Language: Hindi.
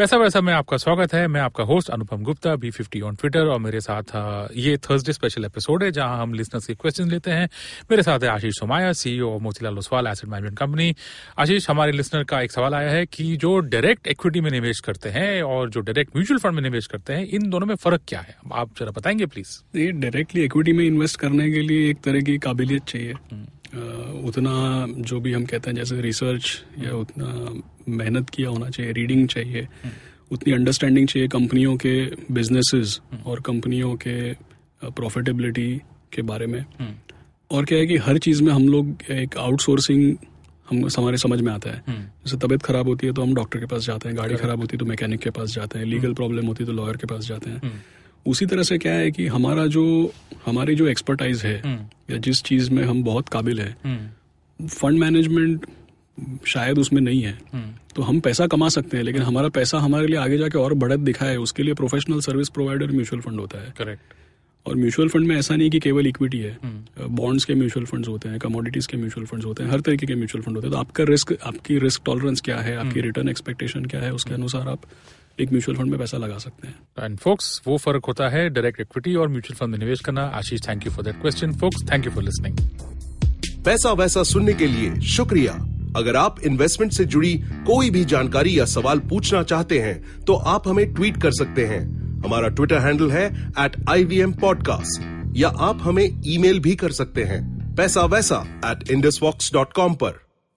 पैसा वैसा में आपका स्वागत है। मैं आपका host Anupam Gupta B fifty on Twitter और मेरे साथ ये थर्सडे स्पेशल एपिसोड है जहाँ हम लिसनर्स के क्वेश्चन लेते हैं। मेरे साथ है Ashish Somaiya CEO of Motilal Oswal Asset Management Company Ashish हमारे लिसनर का एक सवाल आया है कि जो डायरेक्ट इक्विटी में निवेश करते हैं और जो डायरेक्ट म्यूचुअल फंड में निवेश करते हैं इन दोनों में फ़र्क क्या है? आप जरा बताएँगे प्लीज़ ये डायरेक्टली इक्विटी में इन्वेस्ट करने के लिए एक तरह की काबिलियत चाहिए। अ, उतना जो भी हम कहते हैं जैसे रिसर्च या उतना मेहनत किया होना चाहिए रीडिंग चाहिए उतनी अंडरस्टैंडिंग चाहिए कंपनियों के बिजनेसेस और कंपनियों के प्रॉफिटेबिलिटी के बारे में। और क्या है कि हर चीज़ में हम लोग एक आउटसोर्सिंग हम हमारे समझ में आता है। जैसे तबीयत खराब होती है तो हम डॉक्टर के पास जाते हैं गाड़ी खराब होती है तो मैकेनिक के पास जाते हैं लीगल प्रॉब्लम होती है तो लॉयर के पास जाते हैं। उसी तरह से क्या है कि हमारा जो हमारी जो एक्सपर्टाइज है या जिस चीज़ में हम बहुत काबिल है फंड मैनेजमेंट शायद उसमें नहीं है। तो हम पैसा कमा सकते हैं लेकिन हमारा पैसा हमारे लिए आगे जाके और बढ़त दिखाए उसके लिए professional service provider mutual fund होता है। करेक्ट और म्यूचुअल फंड में ऐसा नहीं कि केवल इक्विटी है। बॉन्ड्स के म्यूचुअल फंड्स होते हैं कमोडिटीज के म्यूचुअल फंड्स होते हैं हर तरीके के म्यूचुअल फंड होते हैं। तो आपका रिस्क आपकी रिस्क टॉलरेंस क्या है आपकी रिटर्न एक्सपेक्टेशन क्या है उसके अनुसार आप एक म्यूचुअल फंड में पैसा लगा सकते हैं। एंड फोक्स वो फ़र्क होता है डायरेक्ट इक्विटी और म्यूचुअल फंड में निवेश करना। Ashish thank you for that question folks thank you for listening Paisa Vaisa सुनने के लिए शुक्रिया। अगर आप इन्वेस्टमेंट से जुड़ी कोई भी जानकारी या सवाल पूछना चाहते हैं तो आप हमें ट्वीट कर सकते हैं। हमारा ट्विटर हैंडल है at I V M podcast या आप हमें ईमेल भी कर सकते हैं। Paisa Vaisa eight IndusVox dot com पर।